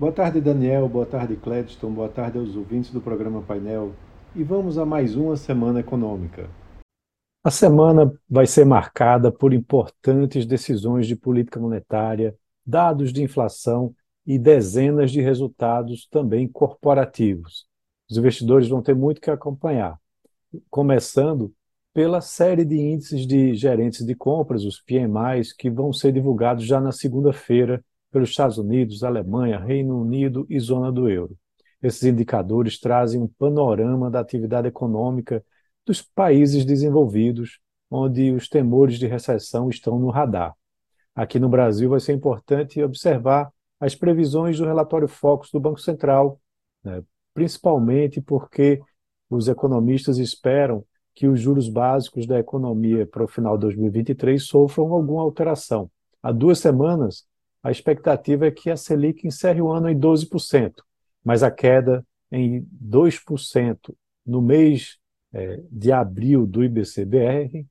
Boa tarde, Daniel. Boa tarde, Cledston. Boa tarde aos ouvintes do programa Painel. E vamos a mais uma semana econômica. A semana vai ser marcada por importantes decisões de política monetária, dados de inflação e dezenas de resultados também corporativos. Os investidores vão ter muito que acompanhar, começando pela série de índices de gerentes de compras, os PMIs, que vão ser divulgados já na segunda-feira pelos Estados Unidos, Alemanha, Reino Unido e zona do euro. Esses indicadores trazem um panorama da atividade econômica dos países desenvolvidos, onde os temores de recessão estão no radar. Aqui no Brasil vai ser importante observar as previsões do relatório Focus do Banco Central, né, principalmente porque os economistas esperam que os juros básicos da economia para o final de 2023 sofram alguma alteração. Há duas semanas, a expectativa é que a Selic encerre o ano em 12%, mas a queda em 2% no mês é, de abril do IBCBR,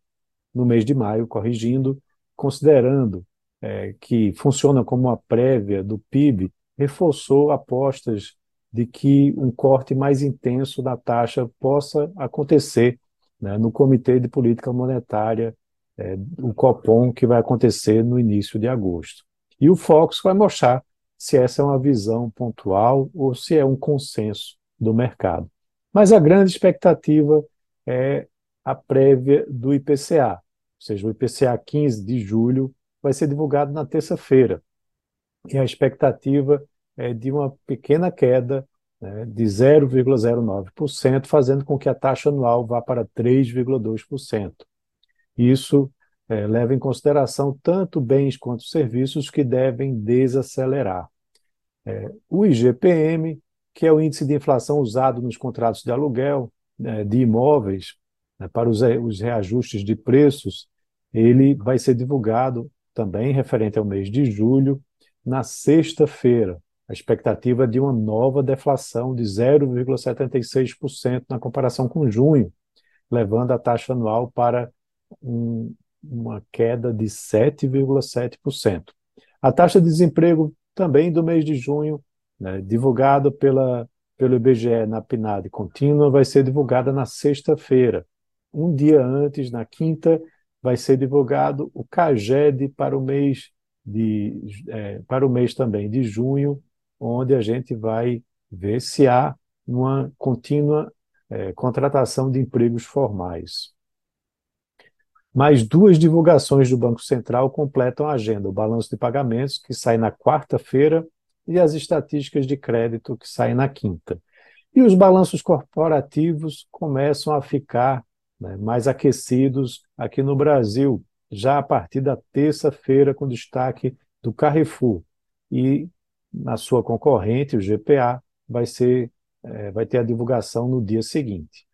no mês de maio, corrigindo, considerando é, que funciona como uma prévia do PIB, reforçou apostas de que um corte mais intenso da taxa possa acontecer né, no Comitê de Política Monetária, é, o COPOM, que vai acontecer no início de agosto. E o Fox vai mostrar se essa é uma visão pontual ou se é um consenso do mercado. Mas a grande expectativa é a prévia do IPCA, ou seja, o IPCA 15 de julho vai ser divulgado na terça-feira. E a expectativa é de uma pequena queda né, de 0,09%, fazendo com que a taxa anual vá para 3,2%. Isso é, leva em consideração tanto bens quanto serviços que devem desacelerar. É, o IGPM, que é o índice de inflação usado nos contratos de aluguel né, de imóveis né, para os, os reajustes de preços, ele vai ser divulgado também referente ao mês de julho, na sexta-feira. A expectativa é de uma nova deflação de 0,76% na comparação com junho, levando a taxa anual para um, uma queda de 7,7%. A taxa de desemprego também do mês de junho, né, divulgada pela, pelo IBGE na PNAD contínua, vai ser divulgada na sexta-feira. Um dia antes, na quinta, vai ser divulgado o CAGED para o mês de é, para o mês também de junho, onde a gente vai ver se há uma contínua é, contratação de empregos formais. Mais duas divulgações do Banco Central completam a agenda: o balanço de pagamentos, que sai na quarta-feira, e as estatísticas de crédito, que saem na quinta. E os balanços corporativos começam a ficar né, mais aquecidos aqui no Brasil, já a partir da terça-feira, com destaque do Carrefour. E na sua concorrente, o GPA, vai, ser, é, vai ter a divulgação no dia seguinte.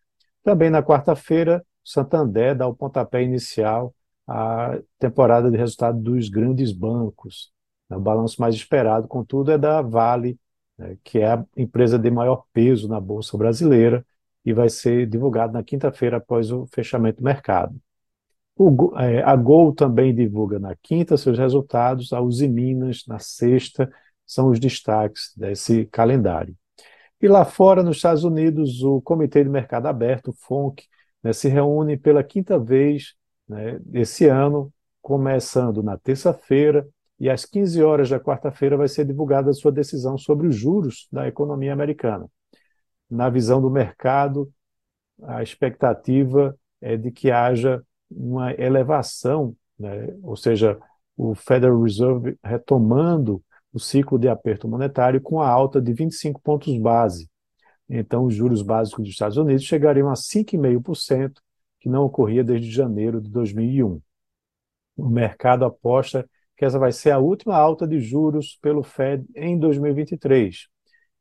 Também na quarta-feira, Santander dá o pontapé inicial à temporada de resultado dos grandes bancos. O balanço mais esperado, contudo, é da Vale, né, que é a empresa de maior peso na Bolsa Brasileira, e vai ser divulgado na quinta-feira após o fechamento do mercado. É, a Gol também divulga na quinta seus resultados, a Uzi Minas na sexta, são os destaques desse calendário. E lá fora, nos Estados Unidos, o Comitê de Mercado Aberto, o FONC, né, se reúne pela quinta vez né, esse ano, começando na terça-feira, e às 15 horas da quarta-feira vai ser divulgada a sua decisão sobre os juros da economia americana na visão do mercado, a expectativa é de que haja uma elevação, né? ou seja, o Federal Reserve retomando o ciclo de aperto monetário com a alta de 25 pontos base. Então, os juros básicos dos Estados Unidos chegariam a 5,5%, que não ocorria desde janeiro de 2001. O mercado aposta que essa vai ser a última alta de juros pelo Fed em 2023.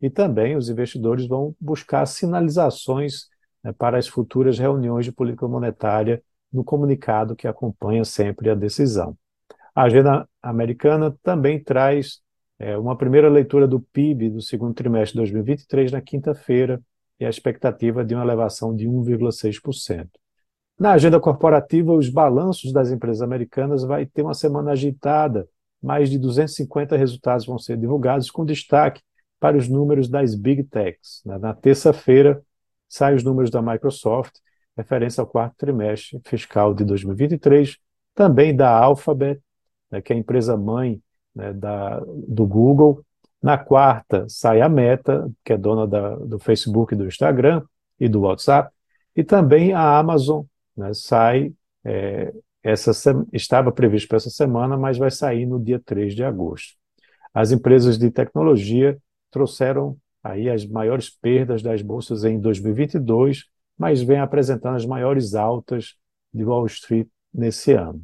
E também os investidores vão buscar sinalizações né, para as futuras reuniões de política monetária no comunicado que acompanha sempre a decisão. A agenda americana também traz é, uma primeira leitura do PIB do segundo trimestre de 2023 na quinta-feira e a expectativa de uma elevação de 1,6%. Na agenda corporativa, os balanços das empresas americanas vai ter uma semana agitada, mais de 250 resultados vão ser divulgados, com destaque para os números das Big Techs. Na terça-feira, saem os números da Microsoft, referência ao quarto trimestre fiscal de 2023, também da Alphabet, né, que é a empresa mãe né, da, do Google. Na quarta, sai a Meta, que é dona da, do Facebook, do Instagram e do WhatsApp. E também a Amazon né, sai, é, essa estava previsto para essa semana, mas vai sair no dia 3 de agosto. As empresas de tecnologia trouxeram aí as maiores perdas das bolsas em 2022, mas vem apresentando as maiores altas de Wall Street nesse ano.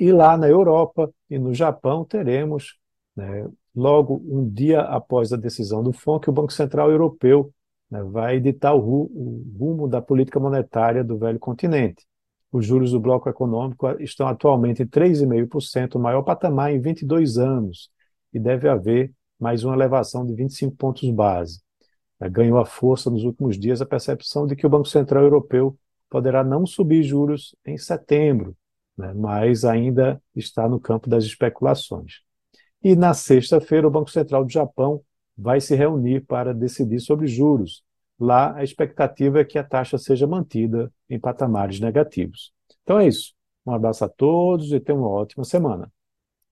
E lá na Europa e no Japão teremos, né, logo um dia após a decisão do FONC, o Banco Central Europeu né, vai editar o, o rumo da política monetária do velho continente. Os juros do bloco econômico estão atualmente em 3,5%, o maior patamar em 22 anos, e deve haver mais uma elevação de 25 pontos base. É, ganhou a força nos últimos dias a percepção de que o Banco Central Europeu poderá não subir juros em setembro, né, mas ainda está no campo das especulações. E na sexta-feira, o Banco Central do Japão vai se reunir para decidir sobre juros. Lá, a expectativa é que a taxa seja mantida em patamares negativos. Então é isso. Um abraço a todos e tenham uma ótima semana.